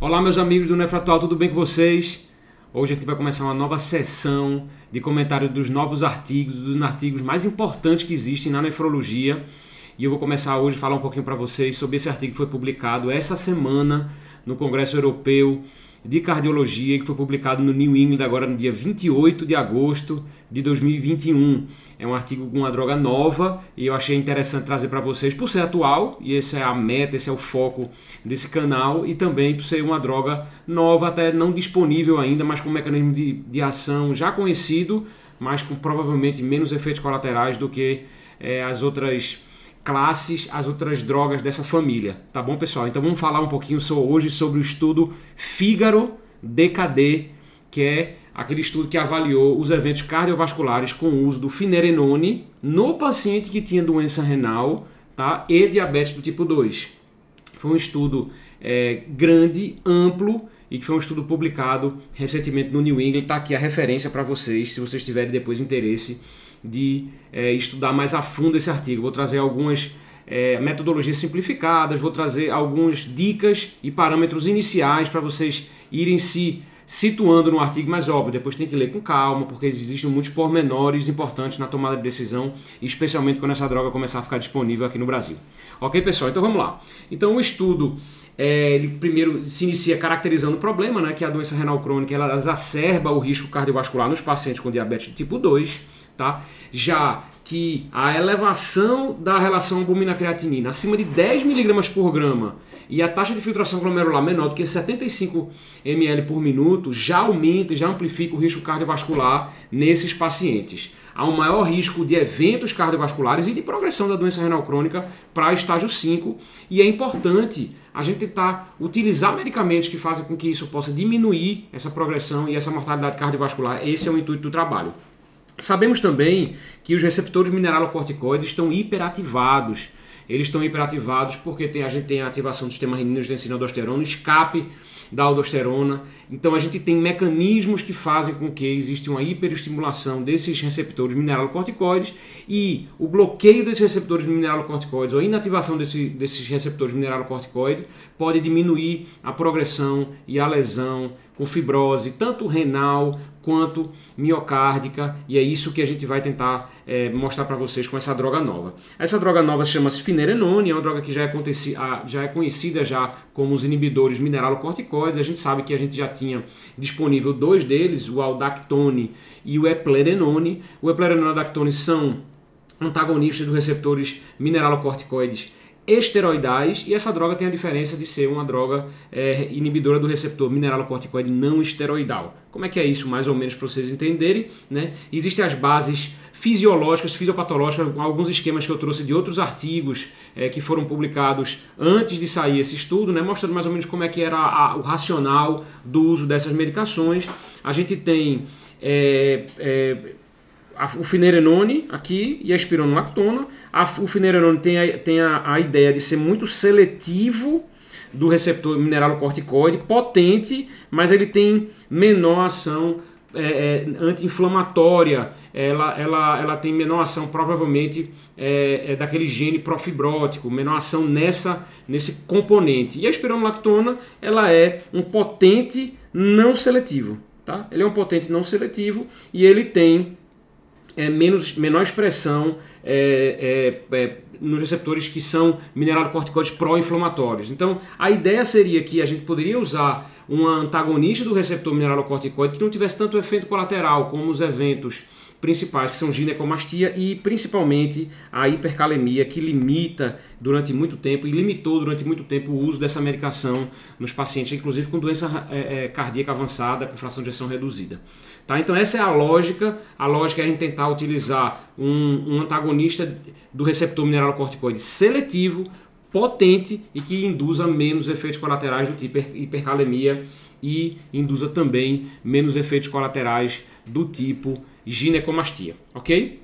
Olá, meus amigos do Nefratual, tudo bem com vocês? Hoje a gente vai começar uma nova sessão de comentário dos novos artigos, dos artigos mais importantes que existem na nefrologia. E eu vou começar hoje a falar um pouquinho para vocês sobre esse artigo que foi publicado essa semana no Congresso Europeu de Cardiologia, que foi publicado no New England agora no dia 28 de agosto de 2021. É um artigo com uma droga nova e eu achei interessante trazer para vocês por ser atual, e essa é a meta, esse é o foco desse canal, e também por ser uma droga nova, até não disponível ainda, mas com um mecanismo de, de ação já conhecido, mas com provavelmente menos efeitos colaterais do que é, as outras classes, as outras drogas dessa família. Tá bom, pessoal? Então vamos falar um pouquinho hoje sobre o estudo Fígaro DKD, que é aquele estudo que avaliou os eventos cardiovasculares com o uso do finerenone no paciente que tinha doença renal tá? e diabetes do tipo 2. Foi um estudo é, grande, amplo e que foi um estudo publicado recentemente no New England. Está aqui a referência para vocês, se vocês tiverem depois interesse de é, estudar mais a fundo esse artigo. Vou trazer algumas é, metodologias simplificadas, vou trazer algumas dicas e parâmetros iniciais para vocês irem se situando no artigo mais óbvio. Depois tem que ler com calma, porque existem muitos pormenores importantes na tomada de decisão, especialmente quando essa droga começar a ficar disponível aqui no Brasil. Ok, pessoal? Então vamos lá. Então o estudo é, ele primeiro se inicia caracterizando o problema, né, que a doença renal crônica ela exacerba o risco cardiovascular nos pacientes com diabetes tipo 2 tá? Já que a elevação da relação albumina-creatinina acima de 10 mg por grama e a taxa de filtração glomerular menor do que 75 ml por minuto já aumenta e já amplifica o risco cardiovascular nesses pacientes. Há um maior risco de eventos cardiovasculares e de progressão da doença renal crônica para estágio 5 e é importante a gente tentar utilizar medicamentos que fazem com que isso possa diminuir essa progressão e essa mortalidade cardiovascular. Esse é o intuito do trabalho. Sabemos também que os receptores mineralocorticoides estão hiperativados. Eles estão hiperativados porque tem, a gente tem a ativação do sistema renina-angiotensina-aldosterona, escape da aldosterona. Então a gente tem mecanismos que fazem com que exista uma hiperestimulação desses receptores mineralocorticoides e o bloqueio desses receptores mineralocorticoides ou a inativação desse, desses receptores mineralocorticoides pode diminuir a progressão e a lesão com fibrose, tanto renal quanto miocárdica, e é isso que a gente vai tentar é, mostrar para vocês com essa droga nova. Essa droga nova chama-se finerenone, é uma droga que já é, já é conhecida já como os inibidores mineralocorticoides. A gente sabe que a gente já tinha disponível dois deles, o aldactone e o eplerenone. O eplerenone e o aldactone são antagonistas dos receptores mineralocorticoides esteroidais e essa droga tem a diferença de ser uma droga é, inibidora do receptor mineralocorticoide não esteroidal. Como é que é isso, mais ou menos, para vocês entenderem? Né? Existem as bases fisiológicas, fisiopatológicas, alguns esquemas que eu trouxe de outros artigos é, que foram publicados antes de sair esse estudo, né, mostrando mais ou menos como é que era a, o racional do uso dessas medicações. A gente tem é, é, a, o finerenone aqui e a espironolactona. A, o finerenone tem, a, tem a, a ideia de ser muito seletivo do receptor mineralocorticoide, potente, mas ele tem menor ação é, é, anti-inflamatória, ela, ela, ela tem menor ação provavelmente é, é, daquele gene profibrótico, menor ação nessa, nesse componente. E a espironolactona ela é um potente não seletivo. Tá? Ele é um potente não seletivo e ele tem é, menos, menor expressão é, é, é, nos receptores que são mineralocorticoides pró-inflamatórios. Então, a ideia seria que a gente poderia usar um antagonista do receptor mineralocorticoide que não tivesse tanto efeito colateral como os eventos principais, que são ginecomastia e principalmente a hipercalemia, que limita durante muito tempo e limitou durante muito tempo o uso dessa medicação nos pacientes, inclusive com doença é, é, cardíaca avançada, com fração de ejeção reduzida. Tá? Então essa é a lógica, a lógica é a gente tentar utilizar um, um antagonista do receptor mineralocorticoide seletivo, potente e que induza menos efeitos colaterais do tipo hipercalemia e induza também menos efeitos colaterais do tipo ginecomastia, ok?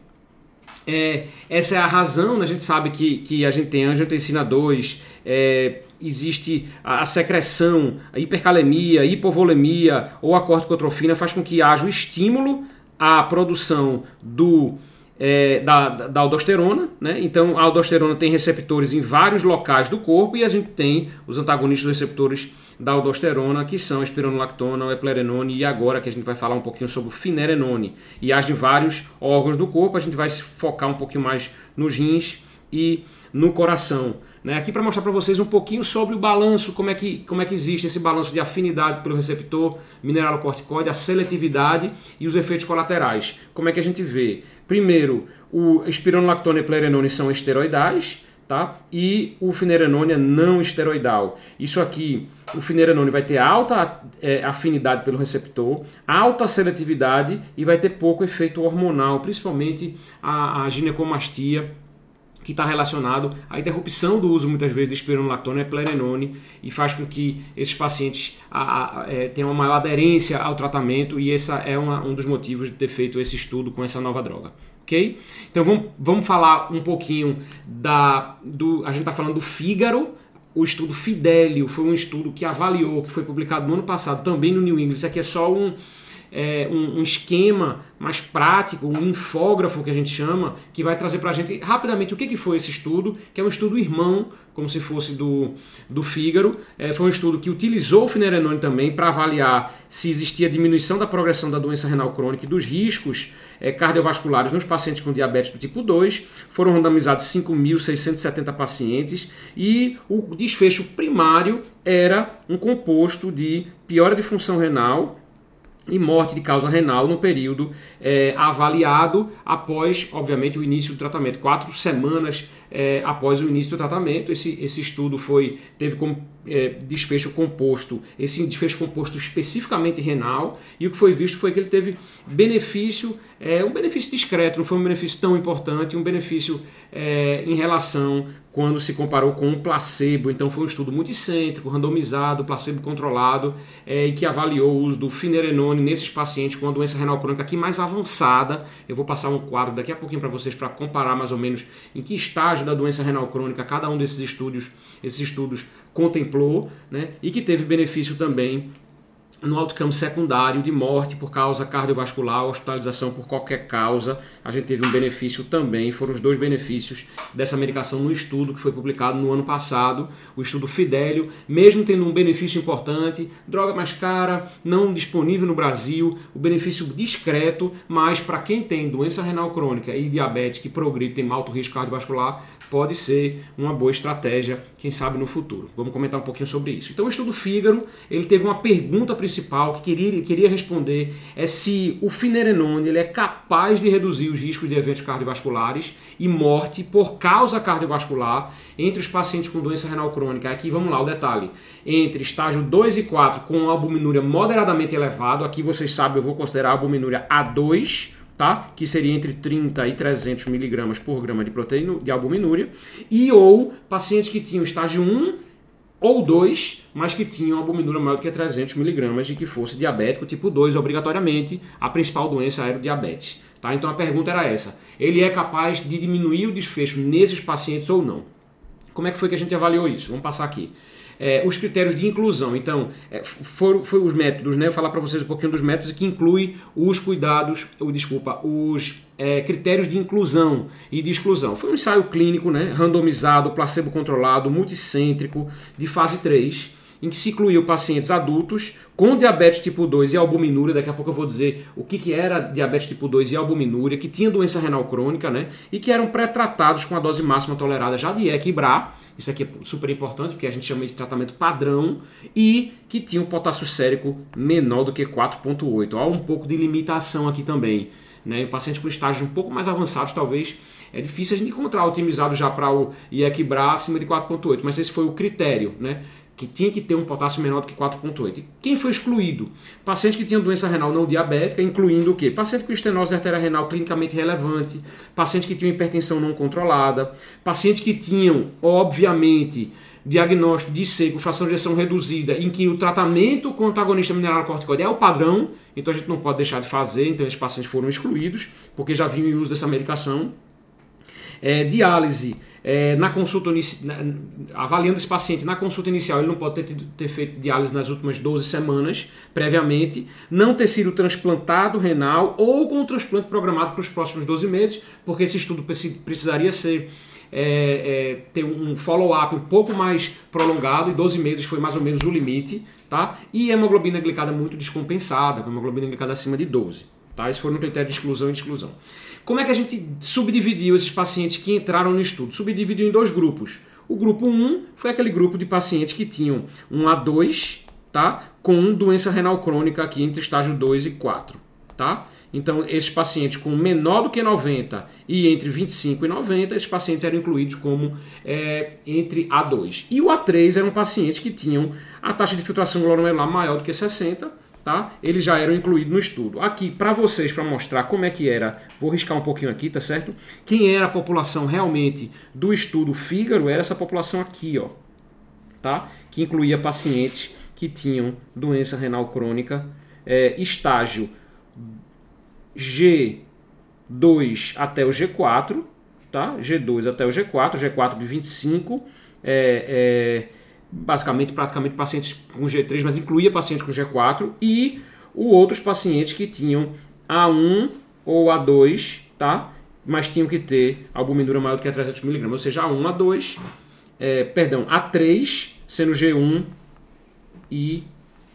É, essa é a razão, né? a gente sabe que, que a gente tem angiotensina 2, é, existe a, a, secreção, a hipercalemia, a hipovolemia ou a corticotrofina faz com que haja o estímulo à produção do é, da, da, aldosterona, né? Então a aldosterona tem receptores em vários locais do corpo e a gente tem os antagonistas dos receptores da aldosterona, que são espironolactona, o eplerenone e agora que a gente vai falar um pouquinho sobre o finerenone. E age em vários órgãos do corpo, a gente vai se focar um pouquinho mais nos rins e no coração. Né? Aqui para mostrar para vocês um pouquinho sobre o balanço, como é, que, como é que existe esse balanço de afinidade pelo receptor mineralocorticoide, a seletividade e os efeitos colaterais. Como é que a gente vê? Primeiro, o espironolactona e plerenone são esteroidais, tá? E o finerenone é não esteroidal. Isso aqui, o finerenone vai ter alta é, afinidade pelo receptor, alta seletividade e vai ter pouco efeito hormonal, principalmente a, a ginecomastia que está relacionado à interrupção do uso muitas vezes de espironolactona e plerenone e faz com que esses pacientes a, a, é, tenham uma maior aderência ao tratamento e esse é uma, um dos motivos de ter feito esse estudo com essa nova droga. ok? Então vamos, vamos falar um pouquinho da. Do, a gente está falando do Fígaro, o estudo Fidelio foi um estudo que avaliou, que foi publicado no ano passado também no New England. Isso aqui é só um, é, um, um, esquema mais prático, um infógrafo que a gente chama, que vai trazer para a gente rapidamente o que, que foi esse estudo, que é um estudo irmão, como se fosse do, do Fígaro. É, foi um estudo que utilizou o finerenone também para avaliar se existia diminuição da progressão da doença renal crônica e dos riscos é, cardiovasculares nos pacientes com diabetes do tipo 2. Foram randomizados 5.670 pacientes e o desfecho primário era um composto de piora de função renal e morte de causa renal no período é, avaliado após, obviamente, o início do tratamento. Quatro semanas é, após o início do tratamento. Esse, esse estudo foi teve como é, desfecho composto, esse desfecho composto especificamente renal, e o que foi visto foi que ele teve benefício, é, um benefício discreto, não foi um benefício tão importante, um benefício é, em relação quando se comparou com um placebo. Então foi um estudo multicêntrico, randomizado, placebo controlado, é, e que avaliou o uso do finerenone nesses pacientes com a doença renal crônica aqui mais avançada. Eu vou passar um quadro daqui a pouquinho para vocês para comparar mais ou menos em que estágio estágio da doença renal crônica cada um desses estudos, esses estudos contemplou, né, e que teve benefício também no outcome secundário de morte por causa cardiovascular, hospitalização por qualquer causa. A gente teve um benefício também, foram os dois benefícios dessa medicação no estudo que foi publicado no ano passado, o estudo Fidelio, mesmo tendo um benefício importante, droga mais cara, não disponível no Brasil, o benefício discreto, mas para quem tem doença renal crônica e diabetes que progride, tem alto risco cardiovascular, pode ser uma boa estratégia, quem sabe no futuro. Vamos comentar um pouquinho sobre isso. Então o estudo Fígaro, ele teve uma pergunta principal principal que queria, queria responder é se o finerenone ele é capaz de reduzir os riscos de eventos cardiovasculares e morte por causa cardiovascular entre os pacientes com doença renal crônica. Aqui vamos lá o detalhe. Entre estágio 2 e 4 com albuminúria moderadamente elevado, aqui vocês sabem, eu vou considerar a albuminúria A2, Tá? que seria entre 30 e 300 miligramas por grama de proteína de albuminúria, e ou pacientes que tinham estágio 1 ou 2, mas que tinham albuminúria maior do que 300 miligramas e que fosse diabético tipo 2, obrigatoriamente, a principal doença era o diabetes. Tá? Então a pergunta era essa: ele é capaz de diminuir o desfecho nesses pacientes ou não? Como é que foi que a gente avaliou isso? Vamos passar aqui é, os critérios de inclusão. Então, é, foram, foi os métodos, né? Eu falar para vocês um pouquinho dos métodos que inclui os cuidados, ou, desculpa, os é, critérios de inclusão e de exclusão. Foi um ensaio clínico, né? Randomizado, placebo controlado, multicêntrico, de fase 3 em que se incluiu pacientes adultos com diabetes tipo 2 e albuminúria, daqui a pouco eu vou dizer o que, que era diabetes tipo 2 e albuminúria, que tinha doença renal crônica, né? E que eram pré-tratados com a dose máxima tolerada já de equibra, isso aqui é super importante, porque a gente chama de tratamento padrão, e que tinha um potássio sérico menor do que 4.8. Há um pouco de limitação aqui também. Né? Em pacientes com estágios um pouco mais avançados, talvez é difícil a gente encontrar otimizado já para o IECBRA acima de 4.8, mas esse foi o critério, né? Que tinha que ter um potássio menor do que 4,8. Quem foi excluído? Pacientes que tinham doença renal não diabética, incluindo o quê? Paciente com estenose arterial renal clinicamente relevante, pacientes que tinham hipertensão não controlada, pacientes que tinham, obviamente, diagnóstico de seco, fração de ejeção reduzida, em que o tratamento com antagonista mineralocorticoide é o padrão, então a gente não pode deixar de fazer, então esses pacientes foram excluídos, porque já vinham em uso dessa medicação. É, diálise é, na consulta na, avaliando esse paciente na consulta inicial, ele não pode ter, tido, ter feito diálise nas últimas 12 semanas previamente, não ter sido transplantado renal ou com o transplante programado para os próximos 12 meses, porque esse estudo precisaria ser é, é, ter um follow-up um pouco mais prolongado, e 12 meses foi mais ou menos o limite, tá? E hemoglobina glicada muito descompensada, com hemoglobina glicada acima de 12. Tá? Esse foi um critério de exclusão e de exclusão. Como é que a gente subdividiu esses pacientes que entraram no estudo? Subdividiu em dois grupos. O grupo 1 foi aquele grupo de pacientes que tinham um A2, tá? Com doença renal crônica aqui entre estágio 2 e 4, tá? Então, esses pacientes com menor do que 90 e entre 25 e 90, esses pacientes eram incluídos como é, entre A2. E o A3 eram pacientes que tinham a taxa de filtração glomerular maior do que 60, tá? Eles já eram incluídos no estudo. Aqui, para vocês, para mostrar como é que era, vou riscar um pouquinho aqui, tá certo? Quem era a população realmente do estudo Fígaro era essa população aqui, ó, tá? Que incluía pacientes que tinham doença renal crônica, é, estágio G2 até o G4, tá? G2 até o G4, G4 de 25, é, é, basicamente, praticamente pacientes com G3, mas incluía pacientes com G4 e outros pacientes que tinham A1 ou A2, tá? Mas tinham que ter albumina maior do que 300 mg, ou seja, A1, A2, é, perdão, A3 sendo G1 e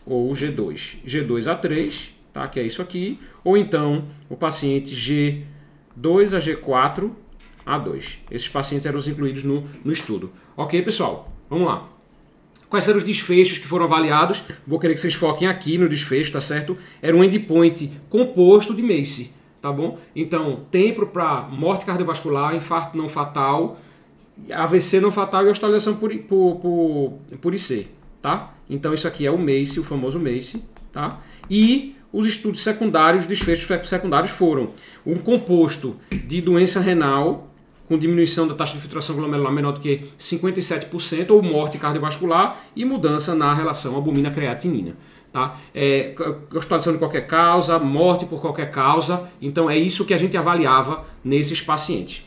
ou G2, G2 A3 tá? que é isso aqui, ou então o paciente G2 a G4 A2. Esses pacientes eram os incluídos no, no estudo. Ok, pessoal? Vamos lá. Quais eram os desfechos que foram avaliados? Vou querer que vocês foquem aqui no desfecho, tá certo? Era um endpoint composto de MACE, tá bom? Então, tempo para morte cardiovascular, infarto não fatal, AVC não fatal e hospitalização por, por, por, por IC, tá? Então, isso aqui é o MACE, o famoso MACE, tá? E os estudos secundários, os desfechos secundários foram um composto de doença renal com diminuição da taxa de filtração glomerular menor do que 57% ou morte cardiovascular e mudança na relação albumina-creatinina. Tá? É, hospitalização de qualquer causa, morte por qualquer causa. Então é isso que a gente avaliava nesses pacientes.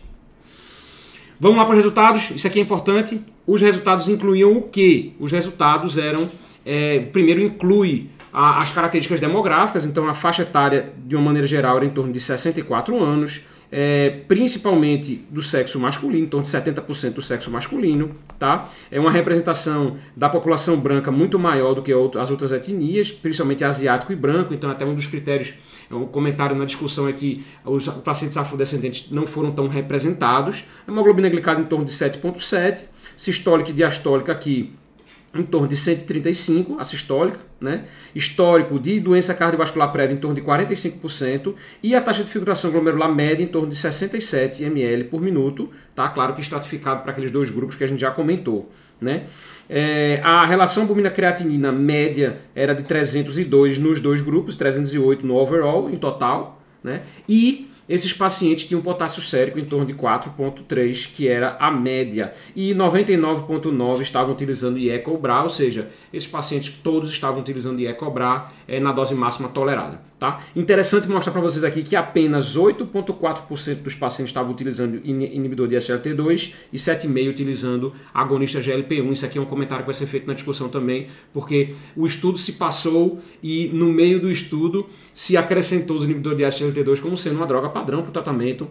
Vamos lá para os resultados. Isso aqui é importante. Os resultados incluíam o que? Os resultados eram, é, primeiro inclui as características demográficas, então a faixa etária, de uma maneira geral, era em torno de 64 anos, é, principalmente do sexo masculino, em torno de 70% do sexo masculino, tá? É uma representação da população branca muito maior do que as outras etnias, principalmente asiático e branco, então até um dos critérios, um comentário na discussão é que os pacientes afrodescendentes não foram tão representados, hemoglobina glicada em torno de 7.7, sistólica e diastólica aqui em torno de 135, a sistólica, né? histórico de doença cardiovascular prévia em torno de 45% e a taxa de filtração glomerular média em torno de 67 ml por minuto, tá? Claro que estratificado para aqueles dois grupos que a gente já comentou, né? É, a relação albumina-creatinina média era de 302 nos dois grupos, 308 no overall, em total, né? E esses pacientes tinham potássio sérico em torno de 4,3, que era a média, e 99,9 estavam utilizando IECOBRA, ou seja, esses pacientes todos estavam utilizando IECOBRA é, na dose máxima tolerada. Tá? Interessante mostrar para vocês aqui que apenas 8,4% dos pacientes estavam utilizando inibidor de SLT2 e 7,5% utilizando agonista GLP-1. Isso aqui é um comentário que vai ser feito na discussão também, porque o estudo se passou e no meio do estudo se acrescentou os inibidores de SLT2 como sendo uma droga padrão para o tratamento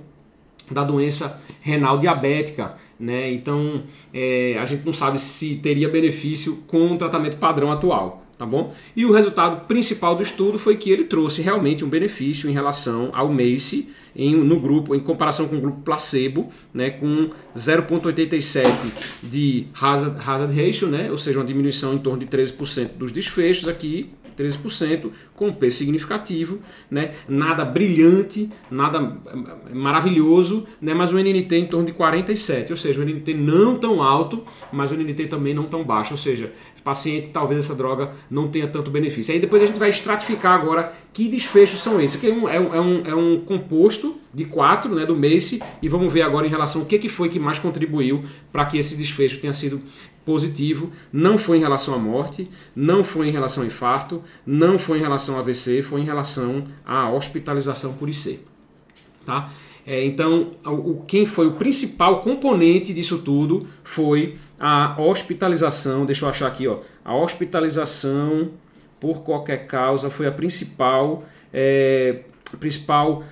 da doença renal diabética. Né? Então é, a gente não sabe se teria benefício com o tratamento padrão atual tá bom? E o resultado principal do estudo foi que ele trouxe realmente um benefício em relação ao MACE em, no grupo, em comparação com o grupo placebo, né, com 0,87 de hazard, hazard ratio, né, ou seja, uma diminuição em torno de 13% dos desfechos aqui, 13%, com P significativo, né? nada brilhante, nada maravilhoso, né? mas o NNT em torno de 47, ou seja, o NNT não tão alto, mas o NNT também não tão baixo, ou seja, paciente talvez essa droga não tenha tanto benefício. Aí depois a gente vai estratificar agora que desfechos são esses. Aqui é um, é um, é um, é um composto de quatro né, do MACE e vamos ver agora em relação ao que, que foi que mais contribuiu para que esse desfecho tenha sido positivo. Não foi em relação à morte, não foi em relação ao infarto, não foi em relação ao AVC, foi em relação à hospitalização por IC. Tá? É, então, o, quem foi o principal componente disso tudo foi a hospitalização. Deixa eu achar aqui, ó. A hospitalização por qualquer causa foi a principal, é, principal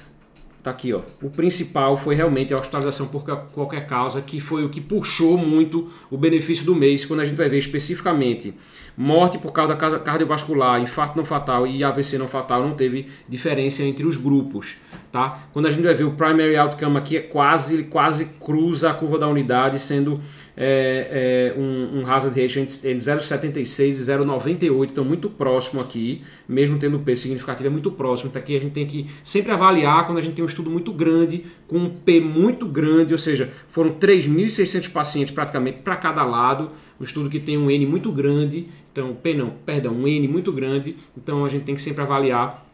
tá aqui, ó. O principal foi realmente a hospitalização por qualquer causa, que foi o que puxou muito o benefício do mês, quando a gente vai ver especificamente morte por causa cardiovascular, infarto não fatal e AVC não fatal, não teve diferença entre os grupos, tá? Quando a gente vai ver o primary outcome aqui é quase quase cruza a curva da unidade, sendo é, é, um, um, hazard ratio entre 0,76 e 0,98, então muito próximo aqui, mesmo tendo P significativo, é muito próximo. Então aqui a gente tem que sempre avaliar quando a gente tem um estudo muito grande, com um P muito grande, ou seja, foram 3.600 pacientes praticamente para cada lado, um estudo que tem um N muito grande, então P não, perdão, um N muito grande, então a gente tem que sempre avaliar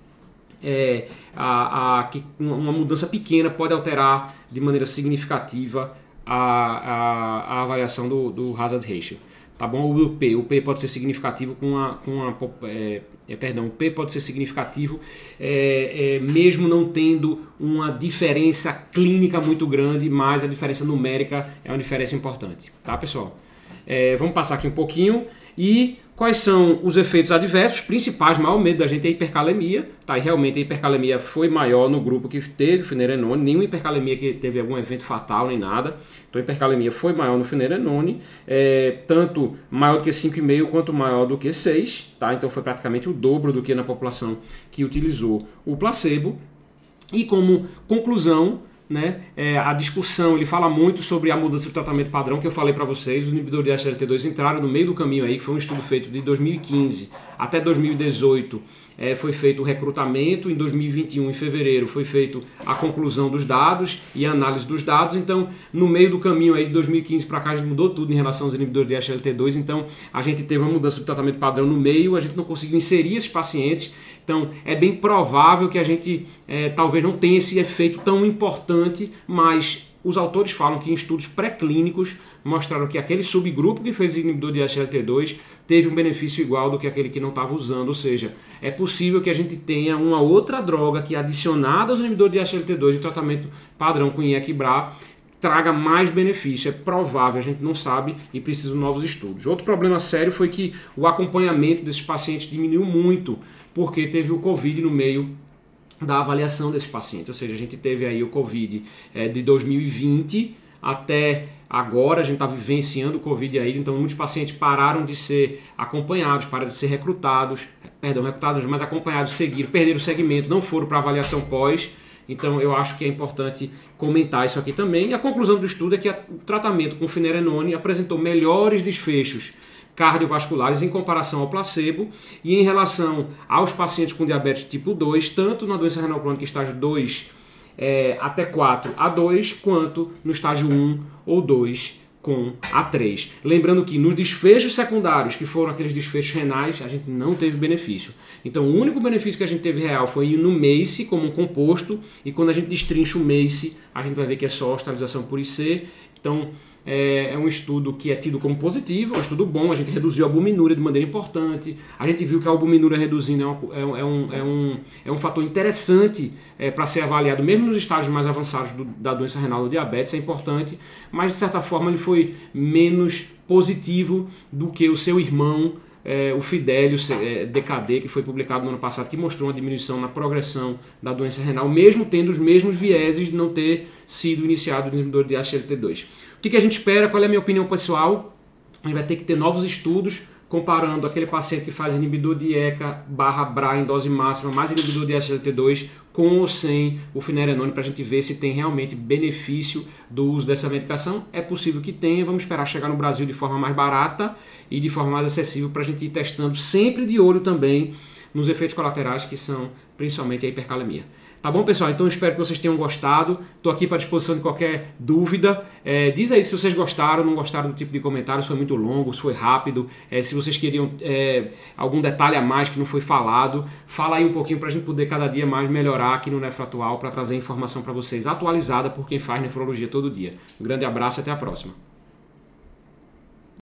é, a, a, que uma mudança pequena pode alterar de maneira significativa a, a, a avaliação do, do hazard ratio. Tá bom? O P, o P pode ser significativo com a, com a é, é, perdão, o P pode ser significativo é, é, mesmo não tendo uma diferença clínica muito grande, mas a diferença numérica é uma diferença importante, tá pessoal? É, vamos passar aqui um pouquinho e Quais são os efeitos adversos principais? O maior medo da gente é a hipercalemia, tá? E realmente a hipercalemia foi maior no grupo que teve finerenone, nenhuma hipercalemia que teve algum evento fatal nem nada. Então a hipercalemia foi maior no finerenone, é, tanto maior do que 5,5 quanto maior do que 6, tá? Então foi praticamente o dobro do que na população que utilizou o placebo. E como conclusão, né, é, a discussão, ele fala muito sobre a mudança do tratamento padrão que eu falei para vocês. Os inibidores de SLT2 entraram no meio do caminho aí, que foi um estudo feito de 2015 até 2018 é, foi feito o recrutamento, em 2021, em fevereiro, foi feito a conclusão dos dados e a análise dos dados. Então, no meio do caminho aí de 2015 para cá, a gente mudou tudo em relação aos inibidores de SLT2. Então, a gente teve uma mudança do tratamento padrão no meio, a gente não conseguiu inserir esses pacientes. Então, é bem provável que a gente é, talvez não tenha esse efeito tão importante, mas os autores falam que em estudos pré-clínicos mostraram que aquele subgrupo que fez inibidor de SLT2 teve um benefício igual do que aquele que não estava usando, ou seja, é possível que a gente tenha uma outra droga que adicionada aos inibidores de SLT2 e tratamento padrão com IEC-BRA traga mais benefício, é provável, a gente não sabe e precisa de novos estudos. Outro problema sério foi que o acompanhamento desses pacientes diminuiu muito, porque teve o Covid no meio da avaliação desse paciente. Ou seja, a gente teve aí o Covid é, de 2020 até agora, a gente está vivenciando o Covid aí, então muitos pacientes pararam de ser acompanhados, pararam de ser recrutados, perdão, recrutados, mas acompanhados, seguiram, perderam o segmento, não foram para avaliação pós. Então eu acho que é importante comentar isso aqui também. E a conclusão do estudo é que o tratamento com finerenone apresentou melhores desfechos cardiovasculares em comparação ao placebo e em relação aos pacientes com diabetes tipo 2, tanto na doença renal crônica estágio 2 é, até 4 a 2, quanto no estágio 1 ou 2 com A3. Lembrando que nos desfechos secundários, que foram aqueles desfechos renais, a gente não teve benefício. Então, o único benefício que a gente teve real foi no MACE como um composto, e quando a gente destrincha o MACE, a gente vai ver que é só hospitalização por IC. Então, é, é, um estudo que é tido como positivo, é um estudo bom, a gente reduziu a albuminúria de maneira importante, a gente viu que a albuminúria reduzindo é, uma, é, um, é, um, é um fator interessante é, para ser avaliado, mesmo nos estágios mais avançados do, da doença renal do diabetes, é importante, mas de certa forma ele foi menos positivo do que o seu irmão é, o Fidelio é, DKD, que foi publicado no ano passado, que mostrou uma diminuição na progressão da doença renal, mesmo tendo os mesmos vieses de não ter sido iniciado o desenvolvedor de SGLT2. O que, que a gente espera? Qual é a minha opinião pessoal? A gente vai ter que ter novos estudos comparando aquele paciente que faz inibidor de ECA barra BRA em dose máxima, mais inibidor de SGLT2, com ou sem o finerenone, para a gente ver se tem realmente benefício do uso dessa medicação. É possível que tenha, vamos esperar chegar no Brasil de forma mais barata e de forma mais acessível para a gente ir testando, sempre de olho também nos efeitos colaterais que são principalmente a hipercalemia. Tá bom, pessoal? Então espero que vocês tenham gostado. Estou aqui para disposição de qualquer dúvida. É, diz aí se vocês gostaram, não gostaram do tipo de comentário, se foi muito longo, se foi rápido, é, se vocês queriam é, algum detalhe a mais que não foi falado. Fala aí um pouquinho para a gente poder cada dia mais melhorar aqui no Nefro Atual para trazer informação para vocês atualizada por quem faz nefrologia todo dia. Um grande abraço e até a próxima.